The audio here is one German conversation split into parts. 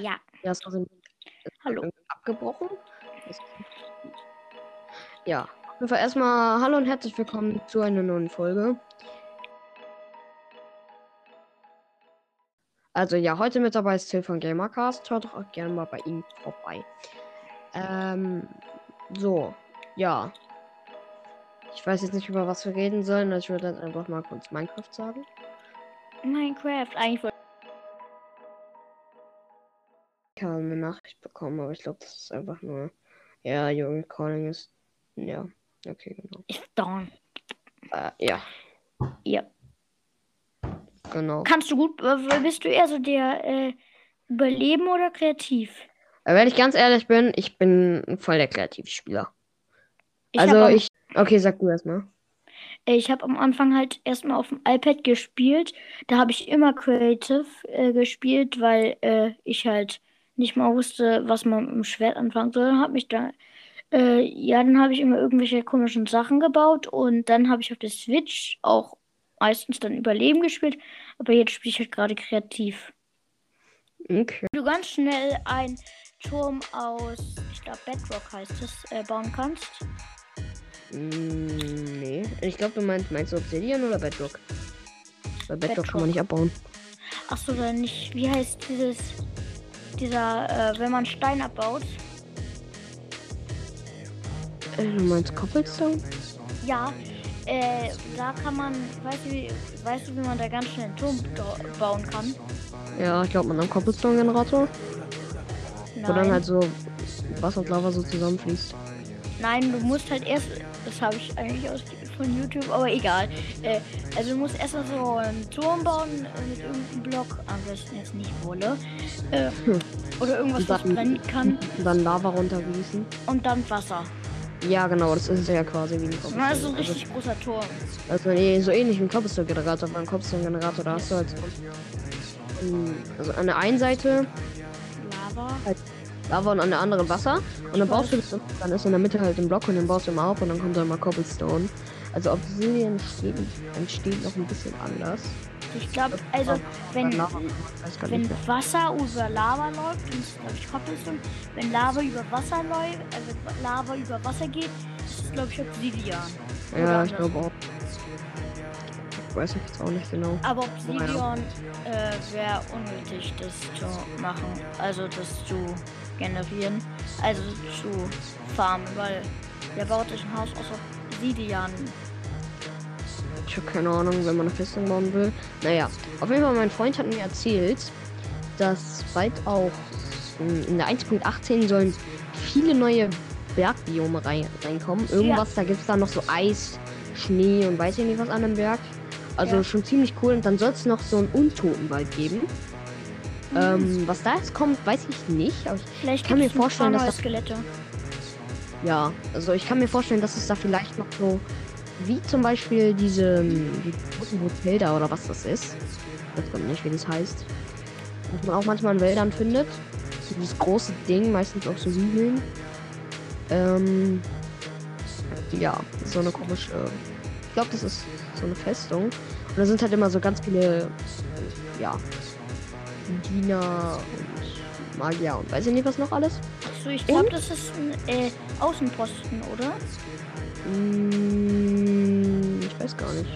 Ja. Ja, ist also Hallo. abgebrochen. Ja, auf jeden Fall erstmal hallo und herzlich willkommen zu einer neuen Folge. Also ja, heute mit dabei ist Till von Gamercast. Schaut doch auch gerne mal bei ihm vorbei. Ähm, so, ja. Ich weiß jetzt nicht, über was wir reden sollen. also Ich würde dann einfach mal kurz Minecraft sagen. Minecraft. Eigentlich wollte Ich habe eine Nachricht bekommen, aber ich glaube, das ist einfach nur. Ja, your calling ist. Ja, okay, genau. ich Dawn. Äh, ja, Ja. genau. Kannst du gut. Bist du eher so der äh, Überleben oder kreativ? Äh, Wenn ich ganz ehrlich bin, ich bin voll der Kreativspieler. Ich also ich. Okay, sag du erstmal. äh, ich habe am Anfang halt erstmal auf dem iPad gespielt. Da habe ich immer Creative äh, gespielt, weil äh, ich halt nicht mal wusste, was man mit dem Schwert anfangen soll. Dann habe mich da. Äh, ja, dann habe ich immer irgendwelche komischen Sachen gebaut und dann habe ich auf der Switch auch meistens dann Überleben gespielt. Aber jetzt spiele ich halt gerade kreativ. Okay. du ganz schnell einen Turm aus, ich glaube Bedrock heißt es, äh, bauen kannst. Mm, nee. Ich glaube, du meinst, meinst du Obsidian oder Bedrock? Bei Bedrock, kann man Bedrock. nicht abbauen. Ach so, dann nicht, wie heißt dieses, dieser, äh, wenn man Stein abbaut? Äh, du meinst Cobblestone? Ja, äh, da kann man, weißt du, wie, weißt du, wie man da ganz schnell einen Turm bauen kann? Ja, ich glaube, man am Cobblestone-Generator. Wo dann halt so Wasser und Lava so zusammenfließt. nein, du musst halt erst, das habe ich eigentlich aus von YouTube, aber egal. Äh, also du musst erstmal so einen Turm bauen mit irgendeinem Block, am besten jetzt nicht Wolle. Äh, Hm. oder irgendwas, das dann- brennen kann. Und dann Lava runtergießen. Und dann Wasser. Ja, genau, das ist ja quasi wie ein Cobblestone. dann ist so ein Also, richtig großer Turm. Also eh, so ähnlich wie ein Cobblestone-Generator. Beim Cobblestone-Generator, da hast du halt so, also an der einen Seite Lava. Lava und an der anderen Wasser. Und dann baust du das, dann ist in der Mitte halt ein Block und dann baust du immer auf und dann kommt da mal Cobblestone. Also Obsidian entsteht, entsteht noch ein bisschen anders. Ich glaube, also wenn, ich wenn. Wasser über Lava läuft, ist glaube ich Cobblestone. Wenn Lava über Wasser läuft, äh, wenn Lava über Wasser geht, ist es glaube ich Obsidian. Oder Ja, ich andersrum. glaube auch. Ich weiß jetzt auch nicht genau. Aber Obsidian äh, wäre unnötig, das zu machen. Also das zu generieren. Also zu farmen, weil der baut sich ein Haus aus Obsidian. Ich habe keine Ahnung, wenn man eine Festung bauen will. Naja, auf jeden Fall, mein Freund hat mir erzählt, dass bald auch in der 1.18 sollen viele neue Bergbiome rein, reinkommen. Irgendwas, da gibt es da noch so Eis, Schnee und weiß ich nicht was an dem Berg. Also Ja. schon ziemlich cool. Und dann soll es noch so einen Untotenwald geben. Ähm, was da jetzt kommt, weiß ich nicht. Aber ich, Vielleicht kann mir vorstellen, dass das- Skelette. Ja, also ich kann mir vorstellen, dass es da vielleicht noch so, wie zum Beispiel diese ähm, die großen Hotelda oder was das ist. Ich weiß gar nicht, wie das heißt. Was man auch manchmal in Wäldern findet. So dieses große Ding, meistens auch so Siegeln. Ähm, ja, so eine komische. Ich glaube, das ist so eine Festung. Und da sind halt immer so ganz viele, ja, Diener und Magier und weiß ich nicht was noch alles. So, ich glaube, das ist ein äh, Außenposten, oder? Mm, Ich weiß gar nicht.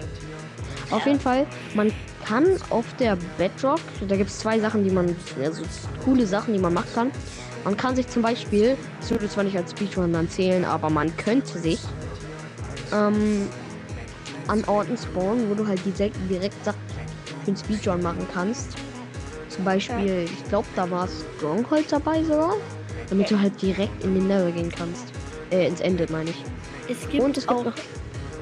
Auf jeden Fall, man kann auf der Bedrock, da gibt es zwei Sachen, die man, also coole Sachen, die man machen kann. Man kann sich zum Beispiel, das würde zwar nicht als Speedrun dann zählen, aber man könnte sich ähm, an Orten spawnen, wo du halt direkt, direkt Sachen für den Speedrun machen kannst. Zum Beispiel, ich glaube, da war Stronghold dabei sogar, damit du halt direkt in den Level gehen kannst. Äh, ins Ende meine ich. Es gibt Und es gibt auch, noch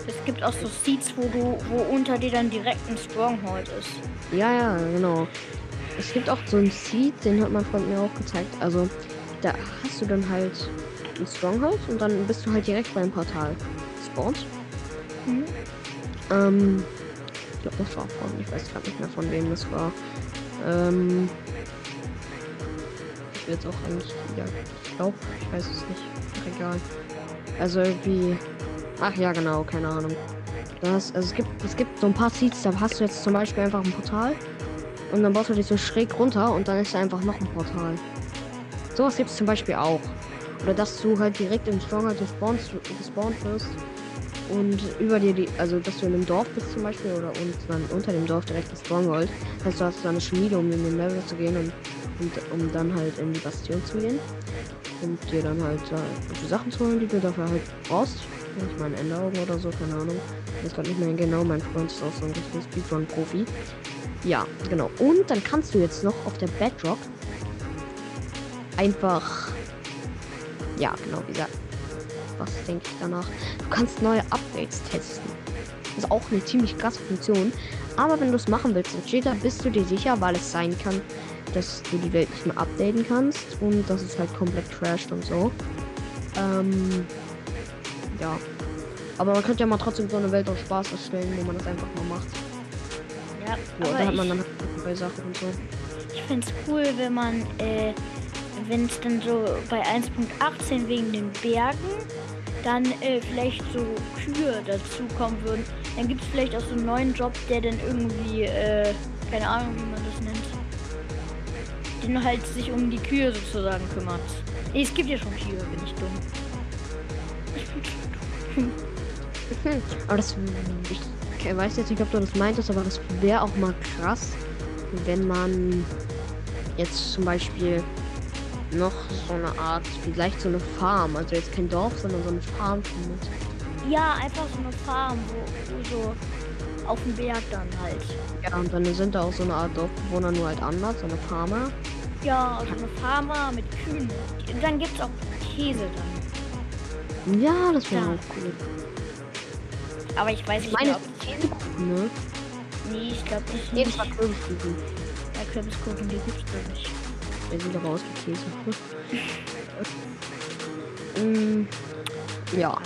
es gibt auch so Seeds, wo du, wo unter dir dann direkt ein Stronghold ist. Ja, ja, genau. Es gibt auch so einen Seed, den hat mein Freund mir auch gezeigt. Also, da hast du dann halt ein Stronghold und dann bist du halt direkt beim Portal spawned. Mhm. Ähm, ich glaube, das war von, ich weiß gerade nicht mehr von wem das war. Ähm, ich jetzt auch eigentlich, ja, ich glaube, ich weiß es nicht. Egal. Also irgendwie, ach ja, genau, keine Ahnung. Das, also es gibt, es gibt so ein paar Seeds, da hast du jetzt zum Beispiel einfach ein Portal Und dann baust du dich so schräg runter und dann ist da einfach noch ein Portal. Sowas gibt es zum Beispiel auch. Oder dass du halt direkt im Stronghold gespawnt, gespawnt wirst und über dir die, also dass du in einem Dorf bist zum Beispiel oder und dann unter dem Dorf direkt das Stronghold. Das heißt, du hast so eine Schmiede, um in den Level zu gehen und, und um dann halt in die Bastion zu gehen. Und dir dann halt äh, Sachen zu holen, die du dafür halt brauchst. Ich meine Enderaugen oder so, keine Ahnung. Das kann nicht mehr genau. Mein Freund ist auch so ein richtiges Speedrun-Profi. Ja, genau. Und dann kannst du jetzt noch auf der Bedrock einfach. Ja, genau, wie gesagt. Was denke ich danach? Du kannst neue Updates testen. Das ist auch eine ziemlich krasse Funktion. Aber wenn du es machen willst, da, bist du dir sicher, weil es sein kann, dass du die Welt nicht mehr updaten kannst und dass es halt komplett crasht und so. Ähm, ja. Aber man könnte ja mal trotzdem so eine Welt aus Spaß erstellen, wo man das einfach mal macht. Ja, Ja, aber da hat man dann halt bei Sachen und so. ich finde es cool, wenn man, äh, wenn es dann so bei 1.18 wegen den Bergen dann äh, vielleicht so Kühe dazukommen würden. Dann gibt es vielleicht auch so einen neuen Job, der dann irgendwie, äh, keine Ahnung, wie man das nennt, den halt sich um die Kühe sozusagen kümmert. Es gibt ja schon Kühe, bin ich dumm. Aber das, ich weiß jetzt nicht, ob du das meintest, aber das wäre auch mal krass, wenn man jetzt zum Beispiel noch so eine Art, vielleicht so eine Farm, also jetzt kein Dorf, sondern so eine Farm findet. Ja, einfach so eine Farm, wo, wo so auf dem Berg dann halt. Ja, und dann sind da auch so eine Art Dorfbewohner nur halt anders, so eine Farmer. Ja, so eine Farmer mit Kühen. Und dann gibt's auch Käse dann. Ja, das wäre Ja. auch cool. Aber ich weiß Ich nicht meine, mehr, ob Käsekuchen, ne? Nee, ich glaube nicht. Nee, das war Kürbiskuchen. Ja, Kürbiskuchen, die gibt's doch nicht. Wir sind aber aus mit Käse. mm, ja.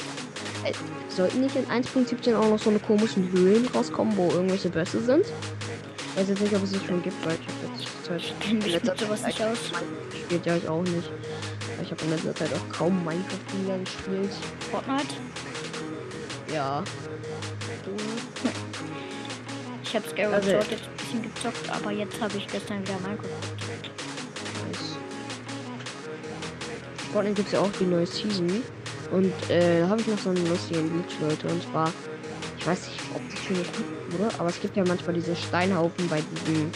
Äh, Sollten nicht in 1.17 auch noch so eine komischen Höhlen rauskommen, wo irgendwelche Bösse sind? Ich weiß jetzt nicht, ob es das schon gibt, weil ich habe in letzter Zeit nicht aus. Gespielt, ja ich auch nicht. Ich habe in letzter Zeit auch kaum Minecraft wieder gespielt. Fortnite? Ja. Ich habe Skyward Also- Sword jetzt ein bisschen gezockt, aber jetzt habe ich gestern wieder Minecraft gezockt. Nice. Fortnite gibt es ja auch die neue Season. Und äh, da habe ich noch so einen lustigen Glitch, Leute. Und zwar, ich weiß nicht, ob das schon geguckt wurde, aber es gibt ja manchmal diese Steinhaufen bei diesen.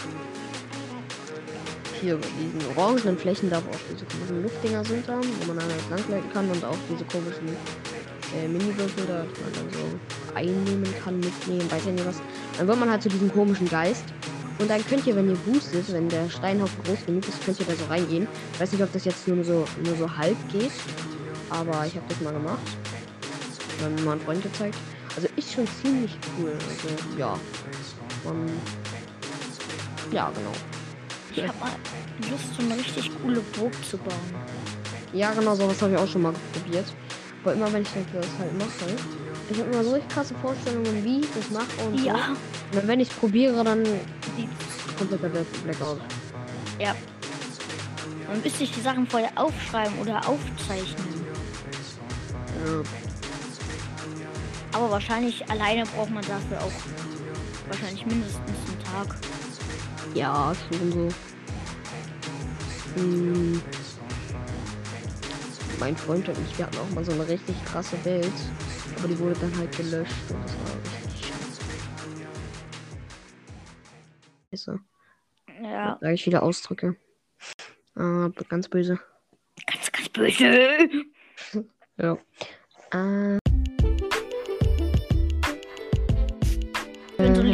Hier, diesen orangenen Flächen, da wo auch diese komischen Luftdinger sind da, wo man dann halt langleiten kann und auch diese komischen äh, Mini-Würfel da, die man dann so einnehmen kann, mitnehmen, nicht was. Dann wird man halt zu diesem komischen Geist. Und dann könnt ihr, wenn ihr boostet, wenn der Steinhaufen groß genug ist, könnt ihr da so reingehen. Ich weiß nicht, ob das jetzt nur so, nur so halb geht. Aber ich habe das mal gemacht. Dann mal einen Freund gezeigt. Also ist schon ziemlich cool. Also ja. Man, ja, genau. Ich habe mal Lust, so eine richtig coole Burg zu bauen. Ja, genau, sowas habe ich auch schon mal probiert. Aber immer wenn ich denke, das halt mache, ich habe immer so richtig krasse Vorstellungen, wie ich das mache und so. Ja, Und dann, wenn ich es probiere, dann kommt der Black Blackout. ja. Man müsste sich die Sachen vorher aufschreiben oder aufzeichnen. Ja. Aber wahrscheinlich alleine braucht man dafür auch wahrscheinlich mindestens einen Tag. Ja, schon so. Hm. Mein Freund und ich, wir hatten auch mal so eine richtig krasse Welt. Aber die wurde dann halt gelöscht und das war richtig scheiße. Ja, Sag ich wieder Ausdrücke. Ah, ganz böse. ganz, ganz böse. Ja. Äh,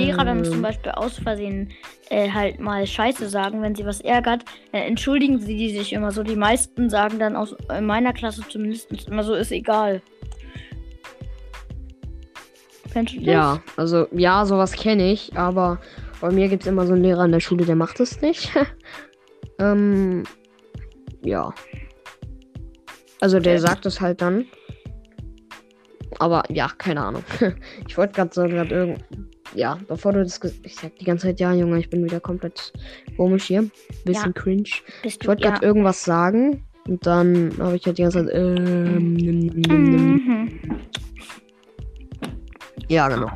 Lehrer dann zum Beispiel aus Versehen äh, halt mal Scheiße sagen, wenn sie was ärgert, dann entschuldigen sie die sich immer so. Die meisten sagen dann aus in meiner Klasse zumindest immer so, ist egal. Kennst du das? Ja, also ja, sowas kenne ich, aber bei mir gibt es immer so einen Lehrer in der Schule, der macht es nicht. ähm, ja. Also der Okay. sagt es halt dann. Aber ja, keine Ahnung. ich wollte gerade so gerade irgend. Ja, bevor du das. Ich sag die ganze Zeit, ja, Junge, ich bin wieder komplett komisch hier. Bisschen cringe. Bist Ich wollte ja. gerade irgendwas sagen. Und dann habe ich halt die ganze Zeit. Ähm. Mhm. Ja, genau.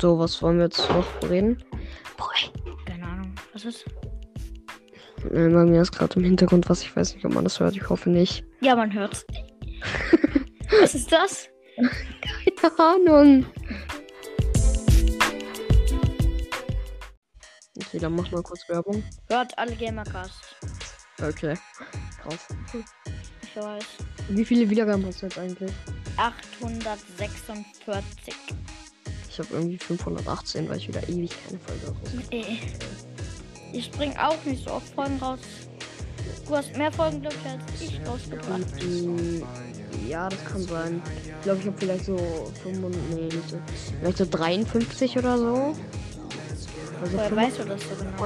So, was wollen wir jetzt noch reden? Boah, Keine Ahnung. Was ist? ey, bei mir ist gerade im Hintergrund was, ich weiß nicht, ob man das hört, ich hoffe nicht. Ja, man hört's. Was ist das? Keine Ahnung. Okay, dann mach mal kurz Werbung. Hört alle Gamercast. Okay. Krass. Ich weiß. Wie viele Wiedergaben hast du jetzt eigentlich? 846. Ich habe irgendwie 518, weil ich wieder ewig keine Folge raus. Ich bring auch nicht so oft Folgen raus. Du hast mehr Folgen, glaube ich, als ich rausgebracht. Mm, Ja, das kann sein. Ich glaube, ich habe vielleicht so 95, nee, so, vielleicht so 53 oder so. Also Woher weißt du das so genau?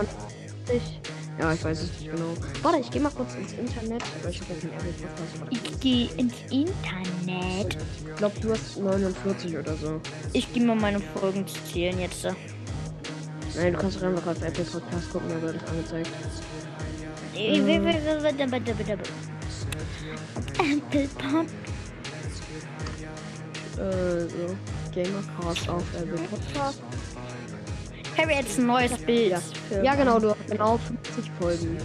55. Ja, ich weiß es nicht genau. Warte, ich gehe mal kurz ins Internet. Ich habe jetzt einen Apple Podcast. Warte. Ich gehe ins Internet. Ich glaube, du hast 49 oder so. Ich gehe mal meine Folgen zu zählen jetzt. Nein, du kannst doch einfach auf Apple Podcast gucken, da wird das angezeigt. Apple Pop. Äh, so. Gamercast auf Apple Podcast. Habe jetzt ein neues Bild. Ja. Ja, genau, du hast genau 50 Folgen.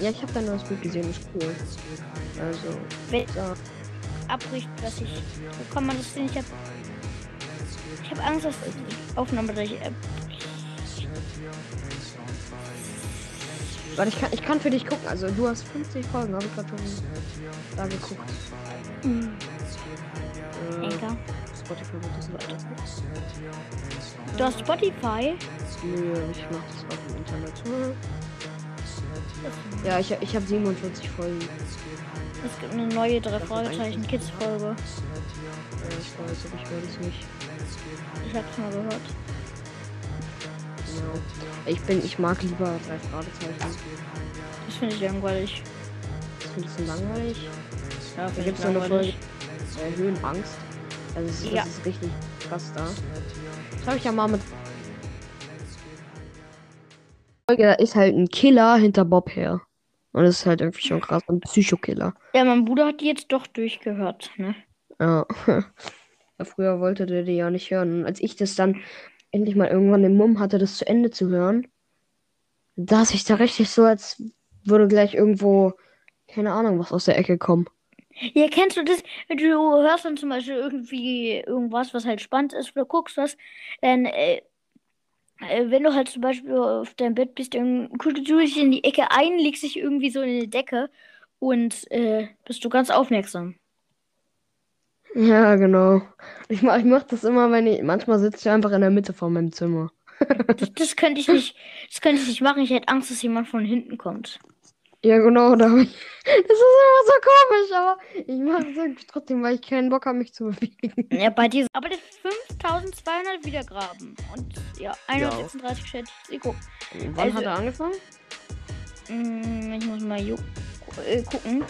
Ja, ich habe dein neues Bild gesehen, ist cool. Also, Wenn ja. abbricht, was ich. Wo kann man das denn? Ich habe. Ich habe Angst, dass die Aufnahme durch. Warte, ich kann, ich kann für dich gucken. Also, du hast 50 Folgen, habe ich gerade schon da geguckt. Äh, Anchor. Spotify wird das nicht. Du hast Spotify. Nö, ich mach das auf dem Internet. Ja, ich, ich habe 47 Folgen. Es gibt eine neue drei ist Fragezeichen eigentlich- Kids Folge. Ja, ich weiß, aber ich höre das nicht. Ich hab's mal gehört. Ich bin, ich mag lieber drei Fragezeichen. Das finde ich langweilig. Das ist ein bisschen langweilig. Ja, Da gibt es so eine Folge. Äh, Höhenangst. Also das, ist- Ja. ist richtig krass da. Das habe ich ja mal mit. Folge da ist halt ein Killer hinter Bob her. Und das ist halt irgendwie schon krass. Ein Psychokiller. Ja, mein Bruder hat die jetzt doch durchgehört, ne? Ja. ja. Früher wollte der die ja nicht hören. Und als ich das dann endlich mal irgendwann den Mumm hatte, das zu Ende zu hören, saß ich da richtig so, als würde gleich irgendwo, keine Ahnung, was aus der Ecke kommen. Ja, kennst du das? Du hörst dann zum Beispiel irgendwie irgendwas, was halt spannend ist, oder guckst was, dann, äh, äh, wenn du halt zum Beispiel auf deinem Bett bist, dann guckst du dich in die Ecke ein, legst dich irgendwie so in die Decke und äh, bist du ganz aufmerksam. Ja, genau. Ich mach, ich mach das immer, wenn ich. Manchmal sitze ich einfach in der Mitte von meinem Zimmer. Das, das könnte ich nicht, das könnte ich nicht machen. Ich hätte Angst, dass jemand von hinten kommt. Ja, genau, da hab ich. Das ist immer so komisch, aber ich mache es irgendwie trotzdem, weil ich keinen Bock habe, mich zu bewegen. Ja, bei dir. Aber das 5200 Wiedergraben. Und ja, 136 Chat. Seko. Wann Also- hat er angefangen? Mm, ich muss mal äh, gucken.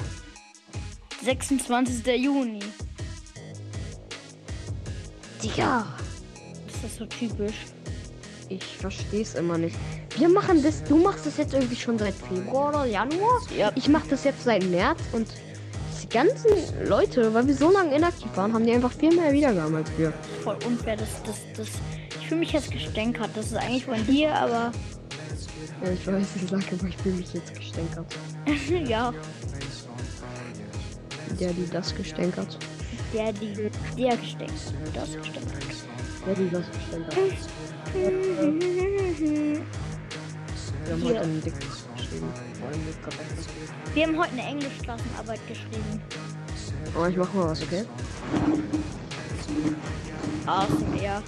26. Juni. Digga. Ist das so typisch? Ich verstehe es immer nicht. Wir machen das, du machst das jetzt irgendwie schon seit Februar oder Januar. Ja. Ich mache das jetzt seit März und die ganzen Leute, weil wir so lange inaktiv waren, haben die einfach viel mehr Wiedergaben als wir. Voll unfair. Das, das, das. Ich fühle mich jetzt gestänkert. Das ist eigentlich von dir, aber. Ja, ich weiß, ich sage, aber ich fühle mich jetzt gestänkert. ja. Der, die das gestänkert. Der, die. Der gestänkert. Das gestänkert. Der, die das gestänkert. Wir haben heute einen Dick geschrieben. Wir haben heute eine Englischklassenarbeit geschrieben. Oh, ich mach mal was, okay? ASMR.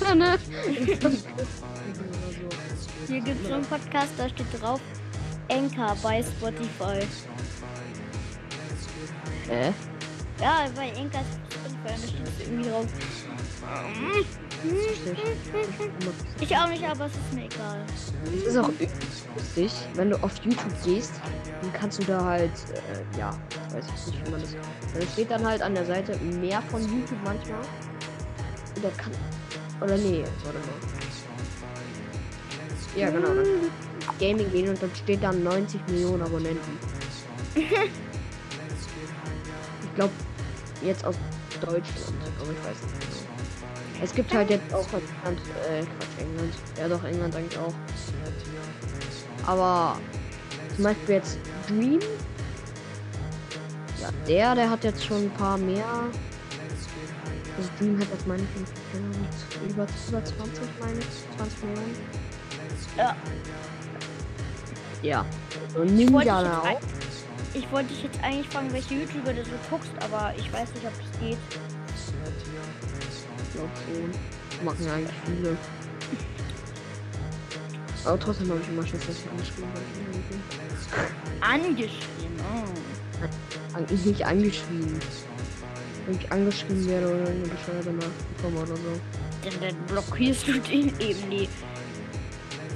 ja, ne? Hier gibt es so einen Podcast, da steht drauf. Anchor bei Spotify. Äh? Ja, bei Anchor ist da es irgendwie drauf. Ich auch nicht, aber es ist mir egal. Es ist auch lustig, wenn du auf YouTube gehst, dann kannst du da halt, äh, ja, weiß ich nicht, wie man das. Da steht dann halt an der Seite mehr von YouTube manchmal. Und da kann. Oder nee, warte mal. Ja, genau. Dann Gaming gehen und dann steht dann 90 Millionen Abonnenten. jetzt aus Deutschland, aber ich weiß nicht genau. Es gibt halt jetzt auch England, äh, Quatsch, England. Ja, doch, England eigentlich auch. Aber zum Beispiel jetzt Dream. Ja, der, der hat jetzt schon ein paar mehr. Also Dream hat das meine ich über, über 20, meine ich, 20 Millionen. Ja. Ja. Und Ninja jetzt, auch. Ich wollte dich jetzt eigentlich fragen, welche YouTuber du so guckst, aber ich weiß nicht, ob es geht. Ich glaub schon. Machen ja eigentlich viele. Aber trotzdem habe ich immer Schiss, dass ich angeschrieben werde. Angeschrieben. Oh. Eigentlich nicht angeschrieben. Wenn ich angeschrieben werde oder eine bescheuerte Nachricht bekomme oder so. Denn dann blockierst du den eben nie.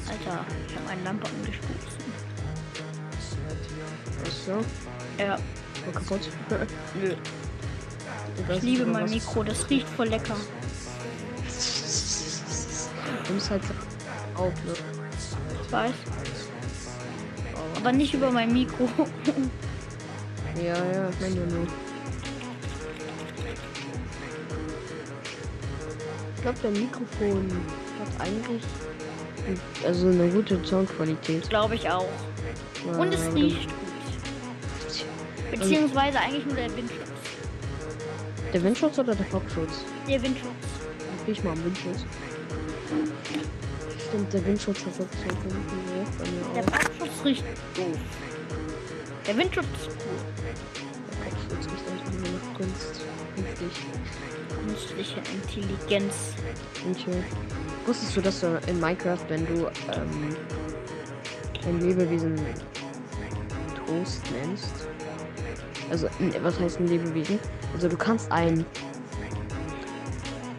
Alter, ich habe eine Lampe angespust. Du? Ja, War kaputt. nö. Ich, liebe mein Mikro, das riecht voll lecker. Du musst halt auf, ne? Ich weiß. Aber nicht über mein Mikro. Ja, ja, ich meine nur. Ich glaube, der Mikrofon hat eigentlich also eine gute Soundqualität. Glaube ich auch. Und es riecht. Beziehungsweise eigentlich nur der Windschutz. Der Windschutz oder der Popschutz? Der Windschutz. Riech mal am Windschutz. Stimmt, der Windschutz hat jetzt so mir Der auch. Popschutz riecht doof. Der Windschutz ist cool. Der Popschutz riecht einfach nur nach Kunst. Richtig. Künstliche Intelligenz. Okay. Wusstest du, dass du in Minecraft, wenn du ähm, ein Lebewesen Toast nennst, also was heißt ein Lebewesen? Also du kannst ein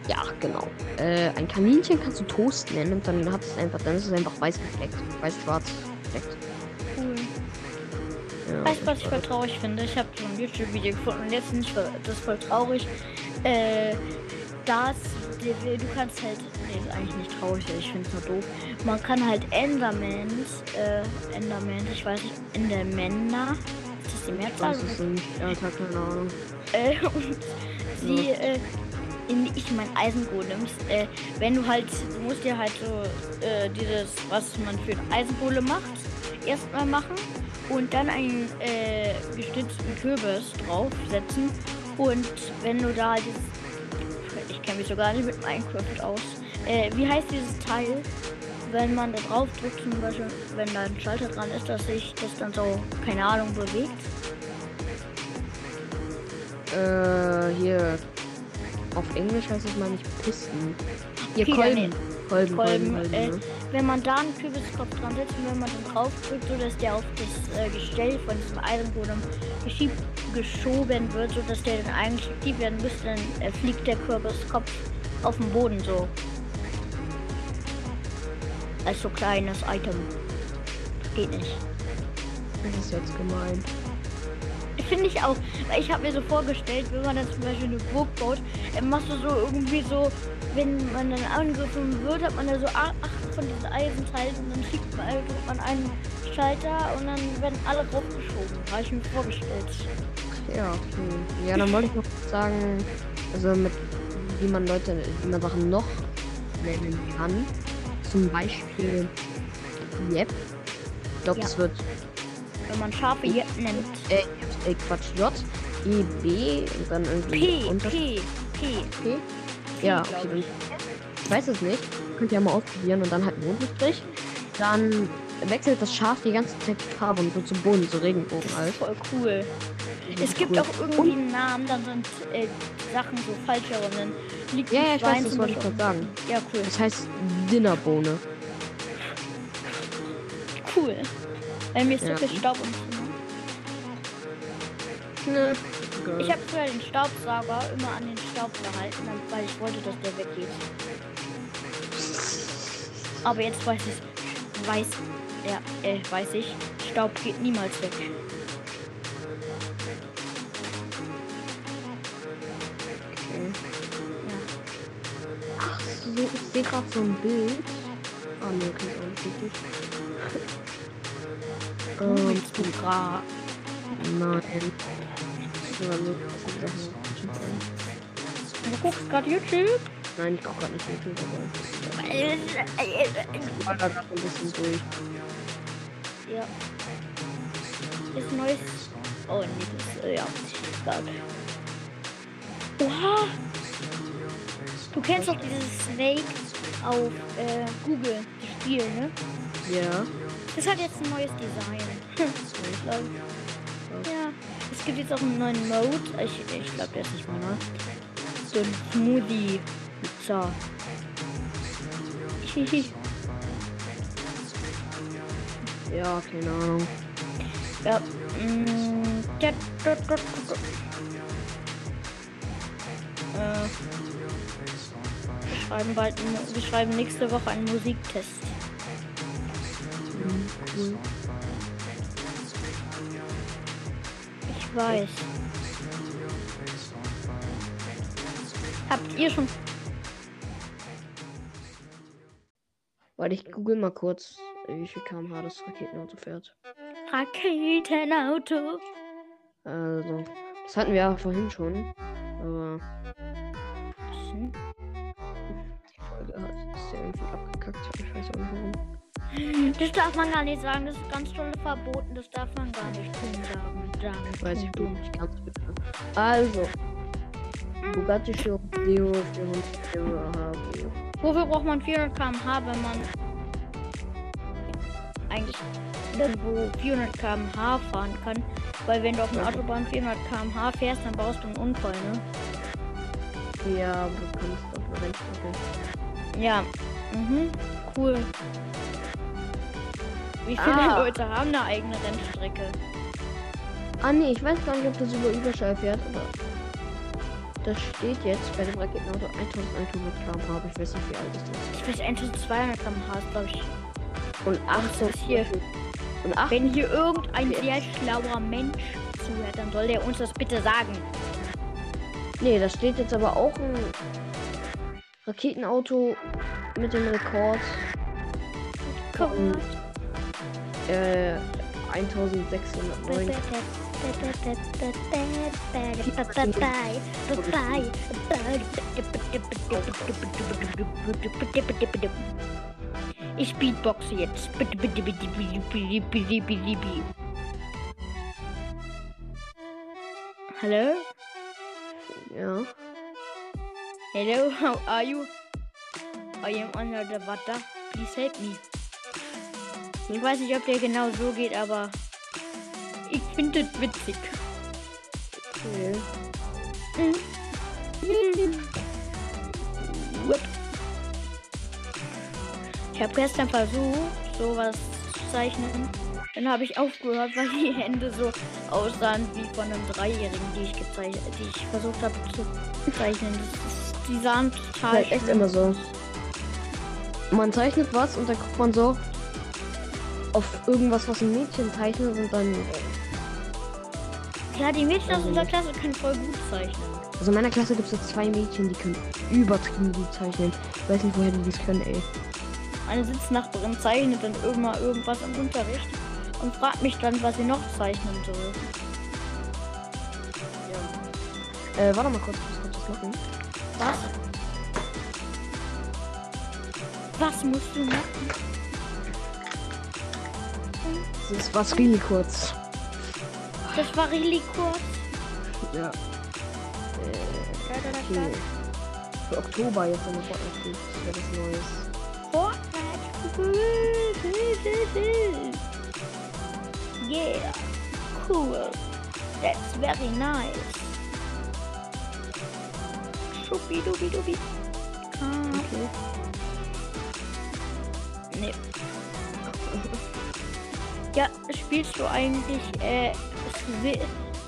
ja genau äh, ein Kaninchen kannst du Toast nennen und dann hat es einfach dann ist es einfach weiß gefleckt, weiß-schwarz gefleckt. Cool. Ja, Weißt du, was ich voll traurig finde? Ich habe so ein YouTube-Video gefunden und jetzt nicht voll, das ist voll traurig. Äh, die- du kannst halt, nee, ist eigentlich nicht traurig, ich finde es nur doof. Man kann halt Endermans, äh, Endermans, ich weiß nicht, Endermänner, das die Mehrzahl? das ist ein ja, ich hab keine Ahnung. Äh, und sie, äh, in, ich mein Eisengolems, äh, wenn du halt, du musst dir halt so, äh, dieses, was man für ein Eisengolem macht, erstmal machen und dann einen, äh, gestützten Kürbis draufsetzen und wenn du da dieses, ich kenne mich so gar nicht mit Minecraft aus, äh, wie heißt dieses Teil? Wenn man da drauf drückt, zum Beispiel, wenn da ein Schalter dran ist, dass sich das dann so, keine Ahnung, bewegt. Äh, hier auf Englisch heißt es mal nicht Pisten. Hier Kolben. nee. Kolben, Kolben, Kolben, Kolben, äh, ne? wenn man da einen Kürbiskopf dran setzt und wenn man dann drauf drückt, so dass der auf das äh, Gestell von diesem Eisenboden geschoben wird, so dass der dann eigentlich aktiv werden müsste, dann äh, fliegt der Kürbiskopf auf den Boden so. Als so kleines Item. Geht nicht. Das ist jetzt gemein. Finde ich auch. Weil ich habe mir so vorgestellt, wenn man dann zum Beispiel eine Burg baut, dann machst du so irgendwie so, wenn man dann angegriffen wird, hat man da so acht von diesen Eisenteilen und dann schiebt man, drückt man einen Schalter und dann werden alle raufgeschoben. Habe ich mir vorgestellt. Ja, okay. Ja, dann wollte ich noch sagen, also mit wie man Leute, wie man Sachen noch nennen kann. Zum Beispiel Yep. Ich glaube, Ja. das wird Wenn man Schafe Jet nennt. äh, äh, Quatsch, J, E, B und dann irgendwie P, unter P, P. P. Ja, glaub okay. ich. dann- Ich weiß es nicht. Könnt ihr ja mal ausprobieren und dann halt Unterstrich. Dann wechselt das Schaf die ganze Zeit die Farbe und wird zum Boden, so Regenbogen ist voll cool. Es gibt auch irgendwie einen Namen, dann sind äh, Sachen so falsch herum. Dann liegt Ja, ja, ich weiß, das wollte ich gerade sagen. Ja, cool. Das heißt Dinnerbohne. Cool. Bei mir ist Ja. so viel Staub im Zimmer. Ne. Ich habe früher den Staubsauger immer an den Staub gehalten, weil ich wollte, dass der weggeht. Aber jetzt weiß ich, weiß, ja, äh, weiß ich, Staub geht niemals weg. Ich sehe gerade so ein Bild. Ah, ne, okay, ist auch nicht richtig. Ähm, du grad? nein. Das so Sachen. Du guckst gerade YouTube? Nein, ich guck grad nicht YouTube, aber ich war grad ein bisschen durch. Ja. Ist neues. Oh nee, das äh, ja. Egal. Oha! Du kennst doch dieses Snake auf äh, Google, das Spiel, ne? Ja. Das hat jetzt ein neues Design. Ja. Es gibt jetzt auch einen neuen Mode. Ich, ich glaube, der ist nicht mal neu. So ein Smoothie. Hihi. Ja, keine Ahnung. Ja. mm. Äh, schreiben bald, wir schreiben nächste Woche einen Musiktest. Mhm. Ich weiß. Habt ihr schon? Warte, ich google mal kurz, wie viel kmh das Raketenauto fährt. Raketenauto. Also, das hatten wir ja vorhin schon. Aber Hm? die irgendwie abgekackt. Ich weiß auch nicht warum. Das darf man gar nicht sagen. Das ist ganz toll verboten. Das darf man gar nicht tun. Sagen, Weiß ich tun, nicht ganz bitte. Also, Bugatti Chiron Neo 400 Euro haben. Wofür braucht man 400 km/h, wenn man eigentlich irgendwo 400 km/h fahren kann? Weil wenn du auf der Autobahn 400 km/h fährst, dann baust du einen Unfall, ne? Ja, aber du kannst auf eine Rennstrecke. Ja. Mhm. Cool. Wie viele Ah. Leute haben eine eigene Rennstrecke? Ah nee, ich weiß gar nicht, ob das über Überschall fährt, aber das steht jetzt bei dem Raketenauto 1100 km/h, aber ich weiß nicht, wie alt ist das. Ich weiß 1200 km/h, glaube ich. Und 18 ist hier? Und 8 Wenn hier irgendein Okay. sehr schlauer Mensch zuhört, dann soll der uns das bitte sagen. Nee, da steht jetzt aber auch ein Raketenauto mit dem Rekord Guck äh, 1609. Ich beatboxe jetzt. Hallo? Ja. Hello, how are you? I am under the water. Please help me. Ich weiß nicht, ob der genau so geht, aber ich finde es witzig. Okay. Ich habe gestern versucht, sowas zu zeichnen. Dann habe ich aufgehört, weil die Hände so aussahen wie von einem Dreijährigen, die ich gezeichnet, die ich versucht habe zu zeichnen. Das ist, die sahen total Halt echt schlimm immer so. Man zeichnet was und dann guckt man so auf irgendwas, was ein Mädchen zeichnet und dann. Ja, die Mädchen aus unserer Klasse können voll gut zeichnen. Also in meiner Klasse gibt es zwei Mädchen, die können übertrieben gut zeichnen. Ich weiß nicht, woher die das können, ey. Eine Sitznachbarin zeichnet dann immer irgendwas im Unterricht und fragt mich dann, was sie noch zeichnen soll. Äh, warte mal kurz, ich muss kurz was machen. Was? Was musst du machen? Das war's really kurz. Das war really kurz. Ja. Da, Okay. Für Oktober jetzt in der Fortnite wäre das Neues. Fortnite. Yeah. Cool. That's very nice. Schuppi dubi dubi. Ah, Okay. Ja, spielst du eigentlich äh,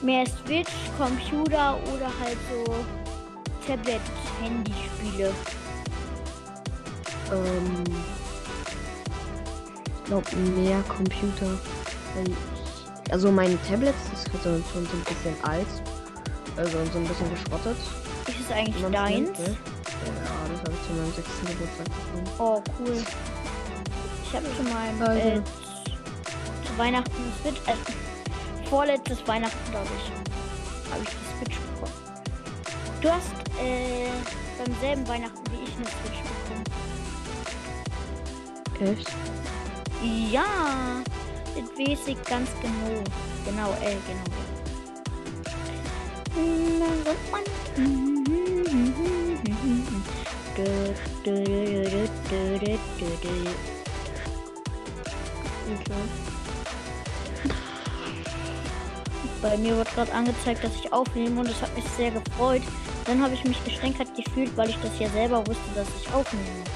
mehr Switch, Computer oder halt so Tablet, Handyspiele? Ähm. Ich glaube mehr Computer. Also mein Tablet das ist so, schon so ein bisschen alt. Also so ein bisschen geschrottet. Ist es eigentlich man's deins? ne? Ja, das habe ich zu meinem sechsten Geburtstag bekommen. Oh, cool. Ich habe zu meinem Also. äh, Weihnachten Switch, äh, vorletztes Weihnachten, glaube ich, habe ich die Switch bekommen. Du hast äh, beim selben Weihnachten wie ich eine Switch bekommen. Echt? Ja, das weiß ich ganz genau. Genau, äh, genau. Okay. Bei mir wird gerade angezeigt, dass ich aufnehme und das hat mich sehr gefreut. Dann habe ich mich gestänkert gefühlt, weil ich das ja selber wusste, dass ich aufnehme.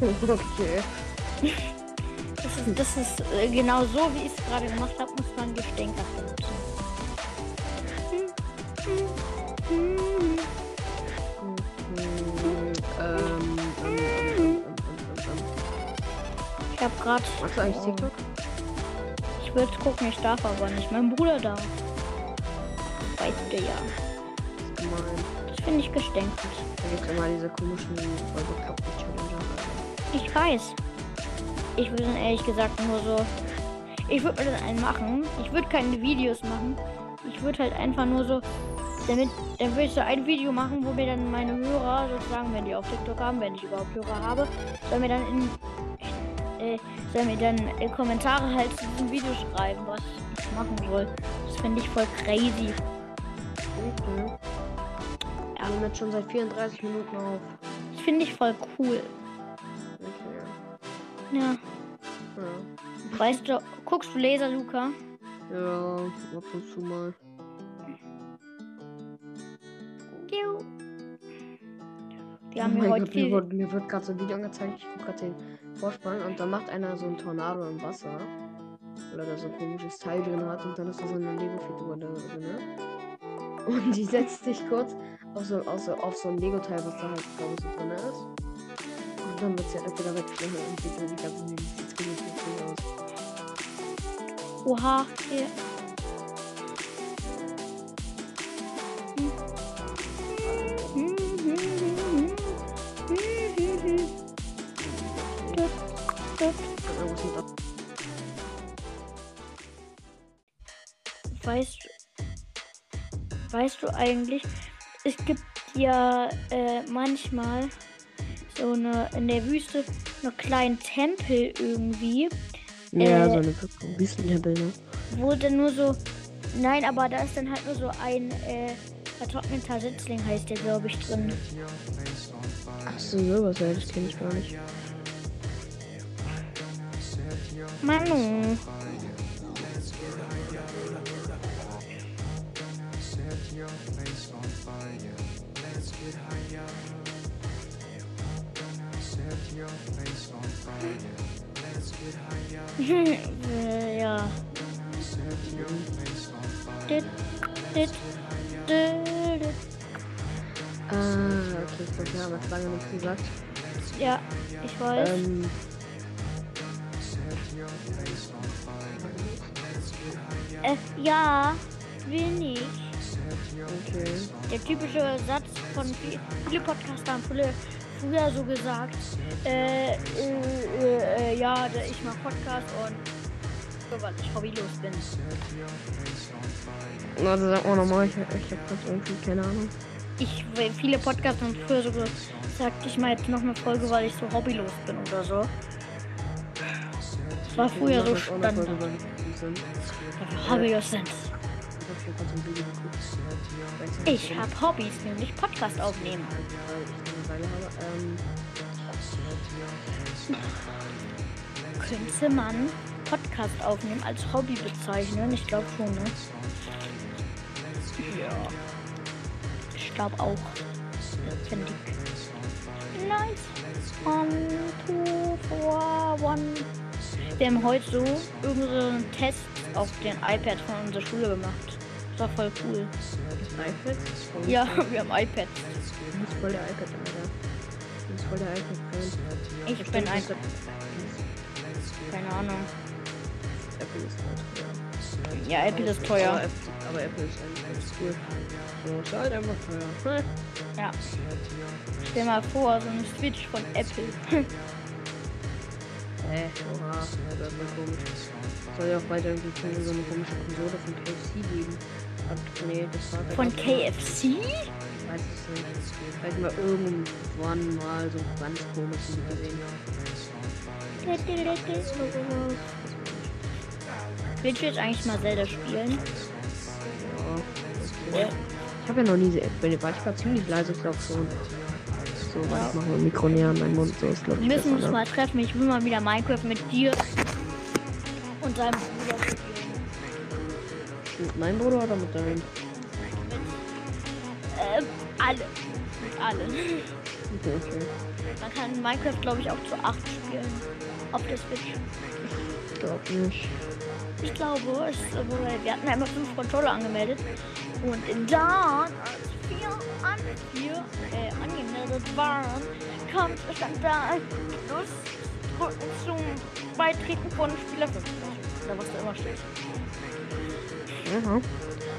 Okay. Das ist, das ist äh, genau so, wie ich es gerade gemacht habe, muss man gestänkert benutzen. Ähm, ähm, ähm. Ich habe gerade. Magst du eigentlich TikTok? Ich würde gucken, ich darf aber nicht. Mein Bruder darf. Weißt du ja. Das ist gemein. Das finde ich gestänkert. Da gibt es immer diese komischen Folge Cup Challenger. Ich weiß. Ich würde dann ehrlich gesagt nur so. Ich würde mir dann einen machen. Ich würde keine Videos machen. Ich würde halt einfach nur so. Damit, dann würde ich so ein Video machen, wo mir dann meine Hörer sozusagen, wenn die auf TikTok haben, wenn ich überhaupt Hörer habe, soll mir dann in, äh, soll mir dann äh, Kommentare halt zu diesem Video schreiben, was ich machen soll. Das finde ich voll crazy. Okay. Ja. Wir nehmen jetzt schon seit 34 Minuten auf. Das finde ich voll cool. Okay. Ja. Ja. Weißt du, guckst du Laser, Luca? Ja, ab und zu mal. Piu. Die Oh haben mir mein heute Gott, mir wird, mir wird gerade so ein Video angezeigt. Ich gucke gerade den Vorspann und da macht einer so einen Tornado im Wasser. Weil er da so ein komisches Teil drin hat und dann ist da so eine Lego-Figur da drin. ne? Und die setzt sich kurz auf so, auf so, auf so ein Lego-Teil, was da halt, glaube ich, so drin ist. Und dann wird sie halt wieder wegschlagen und sieht dann die ganze Ding sieht richtig cool aus. Oha, hier. Weißt du eigentlich, es gibt ja äh, manchmal so eine in der Wüste einen kleinen Tempel irgendwie, Ja, Äh, so eine Wüstentempel, ne? wo dann nur so, nein, aber da ist dann halt nur so ein äh, vertrockneter Sitzling heißt der, glaube ich, drin. Achso, sowas, ja, das kenne ich gar nicht. Manu. ja. Dit, dit, dit, dit. Ah, okay, ich haben jetzt lange nichts gesagt. Ja, ich weiß. Ähm, Äh, ja, will ich. okay. Der typische Satz von vi- viele Podcaster haben früher, so gesagt, äh, äh, äh, äh, ja, ich mache Podcast und weil ich hobbylos bin. Also sag mal nochmal, ich, ich hab grad irgendwie keine Ahnung. Ich, viele Podcaster haben früher so gesagt, ich mache jetzt noch eine Folge, weil ich so hobbylos bin oder so. Das war früher so Standard. sind. Hobbylos sind. So Ich habe Hobbys, nämlich Podcast aufnehmen. Weile habe. Ähm, Könnte man Podcast aufnehmen als Hobby bezeichnen? Ich glaube schon, ne? Ja. Ich glaube auch. Finde ich. Nice. One, two, four, one. Wir haben heute so irgendeinen Test auf den iPad von unserer Schule gemacht. Das war voll cool. iPad? Ja, wir haben iPads. Du bist voll der iPad, Alter. Du bist voll der iPad-Fan. Ich bin ein. Keine Ahnung. Apple ist voll teuer. Ja, Apple ist Aber teuer. Apple, aber Apple ist eigentlich ganz cool. So, ist halt einfach teuer. Hm. Ja. Stell mal vor, so eine Switch von Apple. Hä? Oha, das ist mal komisch. Soll ja auch weiter irgendwie so eine komische Konsole von KFC geben. Nee, das war Von KFC? Ich weiß nicht. Vielleicht mal irgendwann mal so ganz komischen gesehen. Willst du jetzt eigentlich mal Zelda spielen? Ja. Ich habe ja noch nie ich war ich war ziemlich leise, ich glaube schon. So, ja. warte, ich mache mal Mikro näher an meinen Mund, so ist glaube ich. Wir müssen uns ne? mal treffen, ich will mal wieder Minecraft mit dir und deinem Bruder spielen. Mit meinem Bruder oder mit deinem? Mit, ähm, alle. Mit allen. Okay, okay. Man kann Minecraft, glaube ich, auch zu 8 spielen. Auf der Switch. Ich glaube nicht. Ich glaube, es, wir hatten einmal fünf Controller angemeldet. Und dann, als vier an vier äh, angemeldet waren, kam stand da plus drücken zum Beitreten von Spieler 5. Da was da immer steht. Ja.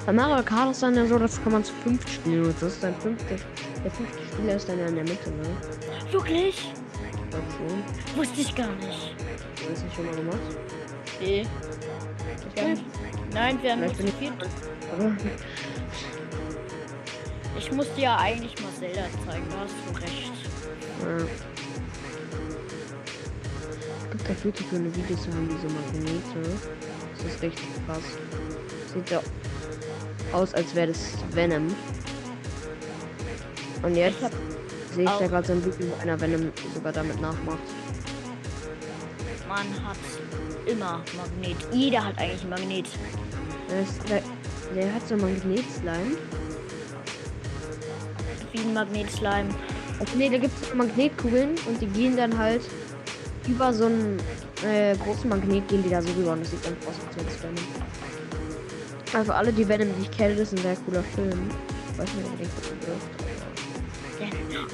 Bei Mario Kart ist dann ja so, das kann man zu fünft spielen. Und das ist dann fünfte. Der fünfte Spieler ist dann ja in der Mitte, ne? Wirklich? Schon. Wusste ich gar nicht. Hast du das schon mal gemacht? Nee. Okay. Nein, wir haben zu viert. Ich muss dir ja eigentlich mal Zelda zeigen, da hast du recht. Ja. Es gibt da wirklich so eine Videos, haben diese Magnete. Das ist richtig krass. Sieht ja aus, als wäre das Venom. Und jetzt sehe ich da gerade so ein Video, wo einer Venom sogar damit nachmacht. Man hat immer Magnet. Jeder hat eigentlich Magnet. Der, der hat so Magnetslime. Wie ein Magnetslime. Also nee, da gibt es Magnetkugeln und die gehen dann halt über so einen äh, großen Magnet gehen die da so rüber und das sieht dann aus als Venom. Also alle die Venom, die ich kenne, das ist ein sehr cooler Film. Ich weiß nicht, ich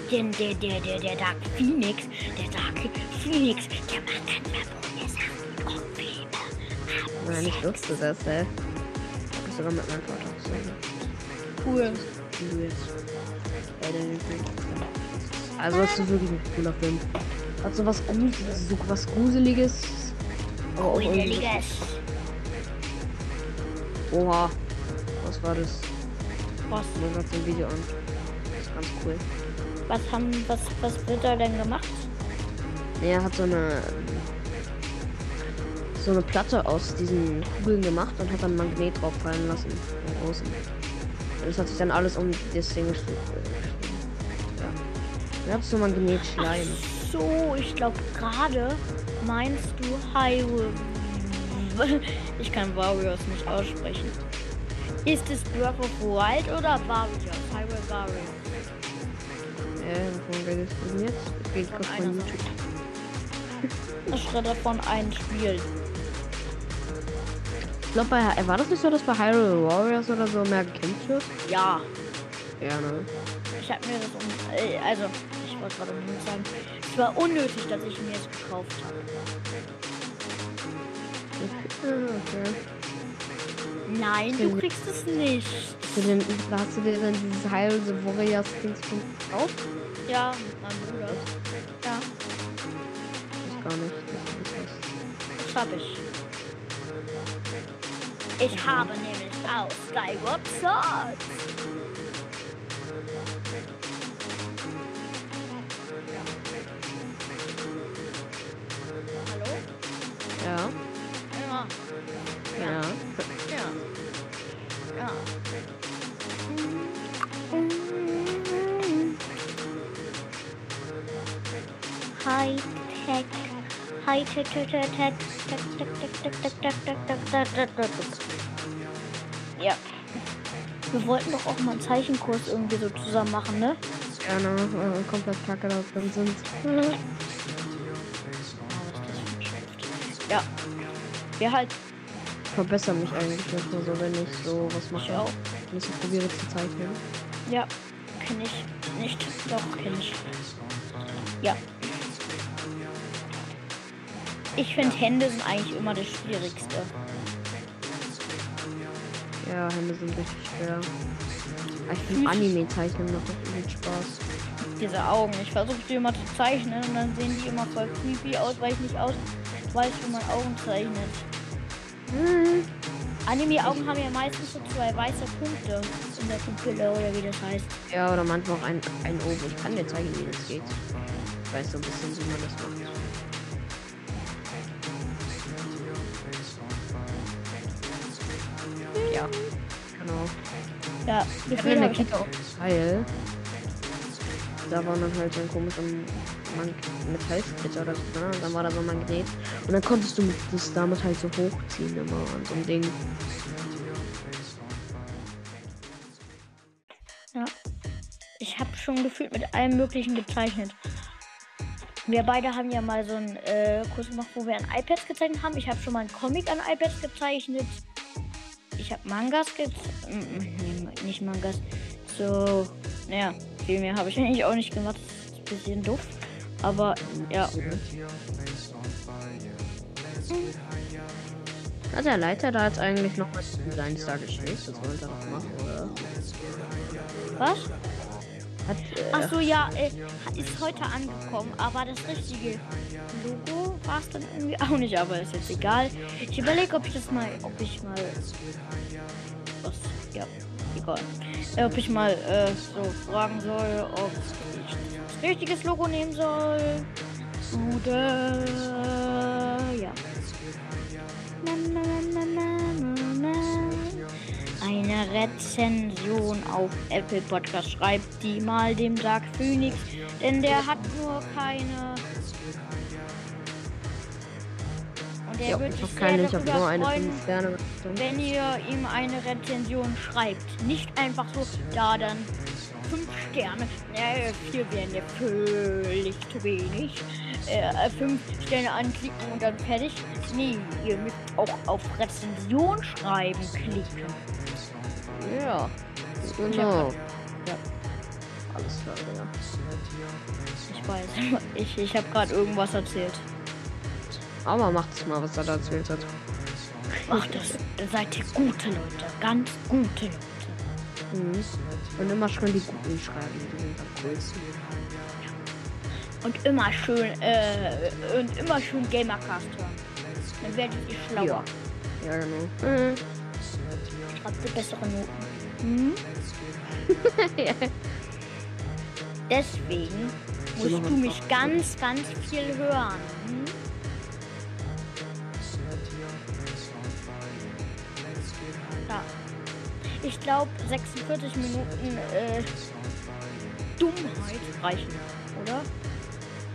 den Der, der, der, der, der Dark Phoenix, der Dark Phoenix, der macht dann verbotene Sachen und Filme. Nein, ich wusste das, ey. Ich sogar mit meinem Vater zusammen. Cool. Jetzt. Also das ist wirklich ein cooler Film. Hat so was Gruseliges, so was Gruseliges. Gruseliges. Oha. Was war das? Was? Mir gerade so ein Video an. Das ist ganz cool. Was haben, was, was wird da denn gemacht? Er hat so eine so eine Platte aus diesen Kugeln gemacht und hat dann Magnet drauf fallen lassen. Außen. Das hat sich dann alles um das Ding gestellt. Ja. Ich hab so Magnetschleim. Ach so, ich glaube gerade meinst du Hyrule. Ich kann Warriors nicht aussprechen. Ist es Breath of Wild oder Warriors? Hyrule Warriors. Du denn jetzt? Von YouTube. Ich rede davon ein Spiel. Ich glaube, bei, war das nicht so, dass bei Hyrule Warriors oder so mehr gekämpft wird? Ja. Ja, ne? Ich habe mir das um. Äh, also, ich wollte gerade nicht sagen. Es war unnötig, dass ich mir es gekauft habe. Nein, du kriegst es nicht. Du, denn, hast du dir dann dieses Hyrule Warriors Dings gekauft? Ja, meinem Bruder. Ja. Ich gar nicht. Das, habe ich. Ich habe nämlich auch Skyward Sword. Ja. Wir wollten doch auch mal einen Zeichenkurs irgendwie so zusammen machen, ne? Ja, ne, äh, komplett kacke da drin sind. Ja. Wir halt. Verbessere mich eigentlich manchmal so, wenn ich so was mache. Ich auch. Wenn ich so probiere zu zeichnen. Ja, kenne ich nicht. Doch, kenne ich. Ja. Ich finde Hände sind eigentlich immer das Schwierigste. Ja, Hände sind richtig schwer. Ich finde Anime-Zeichnen macht auch viel Spaß. Diese Augen. Ich versuche die immer zu zeichnen und dann sehen die immer voll creepy aus, weil ich nicht aus weiß, wie man Augen zeichnet. Hm. Anime-Augen haben ja meistens so zwei weiße Punkte in der Pupille oder wie das heißt. Ja, oder manchmal auch ein, ein Oben. Ich kann dir zeigen, wie das geht. Ich weiß so ein bisschen, wie man das macht. Ja, genau. Ja, Ich wir der fühlen Kita auch Teil. Da war dann halt so ein komischer Man Metallsplitter oder so, ne? Dann war da so ein Magnet. Und dann konntest du das damit halt so hochziehen immer an so einem Ding. Ja. Ich habe schon gefühlt mit allem Möglichen gezeichnet. Wir beide haben ja mal so einen äh, Kurs gemacht, wo wir an iPads gezeichnet haben. Ich habe schon mal einen Comic an iPads gezeichnet. Ich habe Mangas. Nee, nicht Mangas. So, naja, viel mehr habe ich eigentlich auch nicht gemacht. Das ist ein bisschen doof. Aber ja, Hat der Leiter da jetzt eigentlich noch was Designs da geschickt? Das wollte er noch machen, oder? was? Hat, äh, Ach so, ja, äh, ist heute angekommen, aber das richtige Logo war es dann irgendwie auch nicht, aber ist jetzt egal. Ich überlege, ob ich das mal, ob ich mal, was, ja, egal, äh, ob ich mal äh, so fragen soll, ob ich das richtiges Logo nehmen soll oder, ja. Na, na, na. Eine Rezension auf Apple Podcast schreibt die mal dem Dark Phoenix, denn der hat nur keine. Und er ja, wird ich sich keine, sehr ich habe darüber nur eine freuen, 5 Sterne. wenn ihr ihm eine Rezension schreibt. Nicht einfach so, da dann fünf Sterne. Äh, vier wären ja völlig zu wenig. Äh, fünf Sterne anklicken und dann fertig. Nee, ihr müsst auch auf Rezension schreiben klicken. Ja, genau. hab- Ja, Alles klar, ja. ich weiß. Ich, ich habe gerade irgendwas erzählt. Aber macht's mal, was er da erzählt hat. Ach, das, das seid ihr gute Leute. Ganz gute Leute. Mhm. Und immer schön die Guten schreiben, die sind am coolsten. Und immer schön, äh, und immer schön Gamercast hören. Dann werdet ihr schlauer. Ja, genau. Mhm. Schreibt ihr bessere Noten. Hm? ja. Deswegen musst du mich ganz, ganz viel hören. Hm? Ja. Ich glaube, 46 Minuten äh, Dummheit reichen, oder?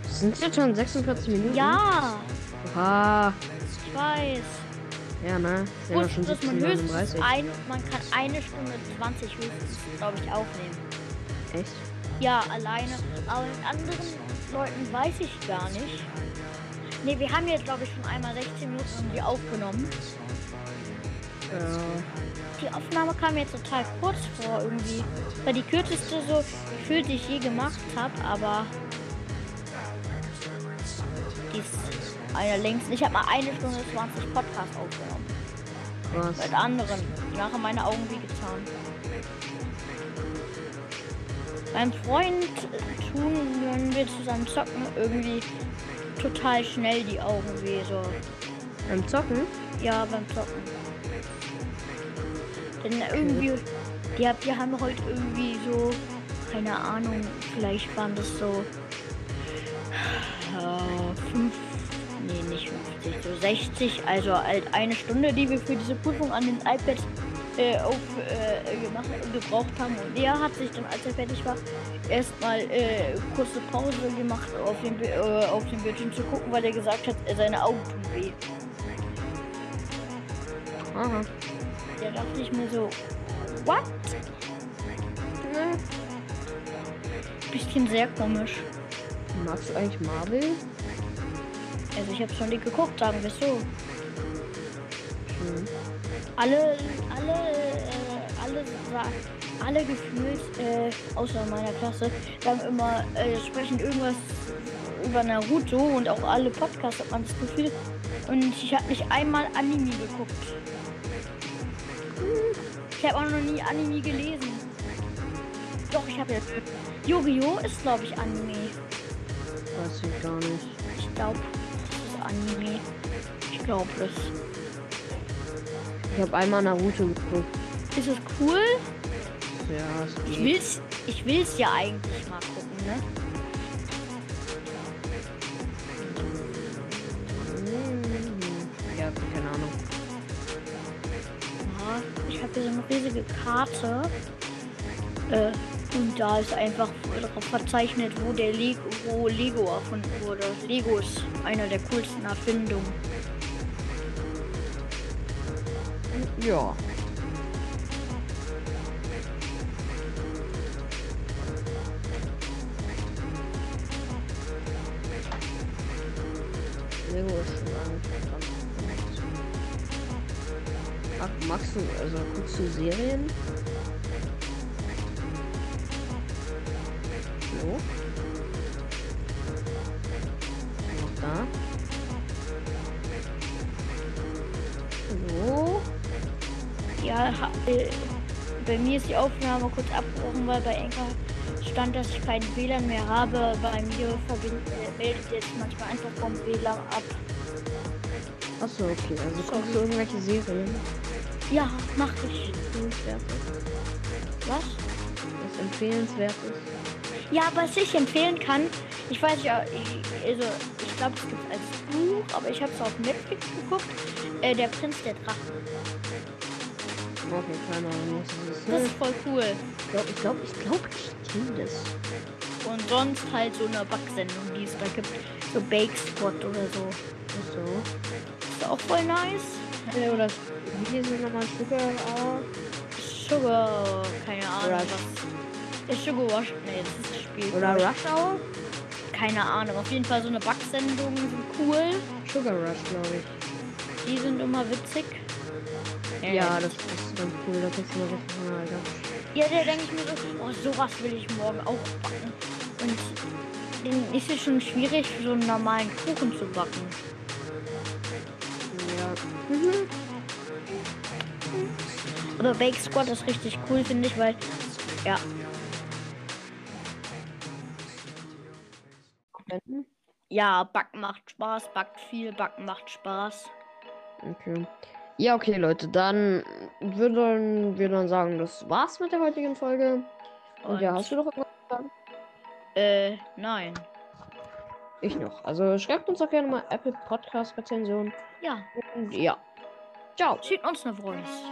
Sind jetzt schon 46 Minuten? Ja, Oha. ich weiß. Ja, ne? Sind Wusstest schon dass man höchstens 1739. ein, man kann eine Stunde 20 höchstens, glaube ich, aufnehmen. Echt? Ja, alleine. Aber mit anderen Leuten weiß ich gar nicht. Ne, wir haben jetzt, glaube ich, schon einmal 16 Minuten irgendwie aufgenommen. Ja. Die Aufnahme kam mir jetzt total kurz vor irgendwie. War die kürzeste so gefühlt, die ich je gemacht habe, aber die ist eine längsten. Ich habe mal eine Stunde 20 Podcast aufgenommen. Krass. Mit anderen. Die machen meine Augen wie getan. Beim Freund tun, wenn wir zusammen zocken, irgendwie total schnell die Augen weh. So. Beim Zocken? Ja, beim Zocken. Denn irgendwie, die, die haben heute irgendwie so, keine Ahnung, vielleicht waren das so äh, fünf, nee, nicht 50, so 60, also halt eine Stunde, die wir für diese Prüfung an den iPads äh, auf, äh, gemacht, gebraucht haben. Und der hat sich dann, als er fertig war, erstmal äh, kurze Pause gemacht, auf dem, äh, auf dem Bildschirm zu gucken, weil er gesagt hat, seine Augen tun weh. Aha. Da dachte ich mir so, what? Ne. Bisschen sehr komisch. Magst du eigentlich Marvel? Also ich habe schon die geguckt, sagen wir so. Hm. Alle, alle, äh, alle, alle gefühlt, äh, außer meiner Klasse, sagen immer, äh, sprechen irgendwas über Naruto und auch alle Podcasts hat man das Gefühl. Und ich habe nicht einmal Anime geguckt. Ich habe auch noch nie Anime gelesen. Doch, ich habe jetzt. Yu-Gi-Oh! ist, glaube ich, Anime. Weiß ich gar nicht. Ich glaube, Anime. Ich glaube es. Ich habe einmal Naruto geguckt. Ist es cool? Ja, es Ich geht. will's, ich will's ja eigentlich mal gucken, ne? Ja, keine Ahnung. Ja, ich habe hier so eine riesige Karte. Äh, und da ist einfach darauf verzeichnet, wo der Lego, wo Lego erfunden wurde. Lego ist einer der coolsten Erfindungen. Ja. Lego ist Mag, magst du, also guckst du Serien? Bei mir ist die Aufnahme kurz abgebrochen, weil bei Enker stand, dass ich kein WLAN mehr habe. Bei mir verbind, äh, meldet jetzt manchmal einfach vom WLAN ab. Achso, okay. Also guckst du irgendwelche Serien? Ja, mach ich. Empfehlenswertes. Was? Was empfehlenswertes? Ja, was ich empfehlen kann, ich weiß ja, ich, also ich glaube, es gibt als Buch, aber ich habe es auf Netflix geguckt. Äh, der Prinz der Drachen. Okay, keine Ahnung, das Das ist. ist voll cool. Ich glaube, ich glaube, ich, glaub, ich kenne das. Und sonst halt so eine Backsendung, die es da gibt. So Bake Spot oder so. Achso. Ist auch voll nice. Ja, oder wie hieß es nochmal? Sugar? Sugar, keine Ahnung Rush. was. Ist Sugar Rush? Nee, das ist das Spiel. Oder Rush Hour? Keine Ahnung. Auf jeden Fall so eine Backsendung sind cool. Sugar Rush, glaube ich. Die sind immer witzig. Ja, das, das ist ganz cool. Da kriegst du mal richtig Hunger, Alter. Ja, da denke ich mir so, oh, sowas will ich morgen auch backen. Und dann ist es schon schwierig, so einen normalen Kuchen zu backen. Ja. Mhm. Aber Bake Squad ist richtig cool, finde ich, weil, ja, ja, Backen macht Spaß, backt viel, Backen macht Spaß. Okay. Ja, okay, Leute. Dann würden wir dann sagen, das war's mit der heutigen Folge. Und, ja, hast du noch irgendwas? Äh, nein. Ich noch. Also schreibt uns doch gerne mal Apple Podcast Rezension. Ja, Und ja. Ciao. schickt uns eine Voice.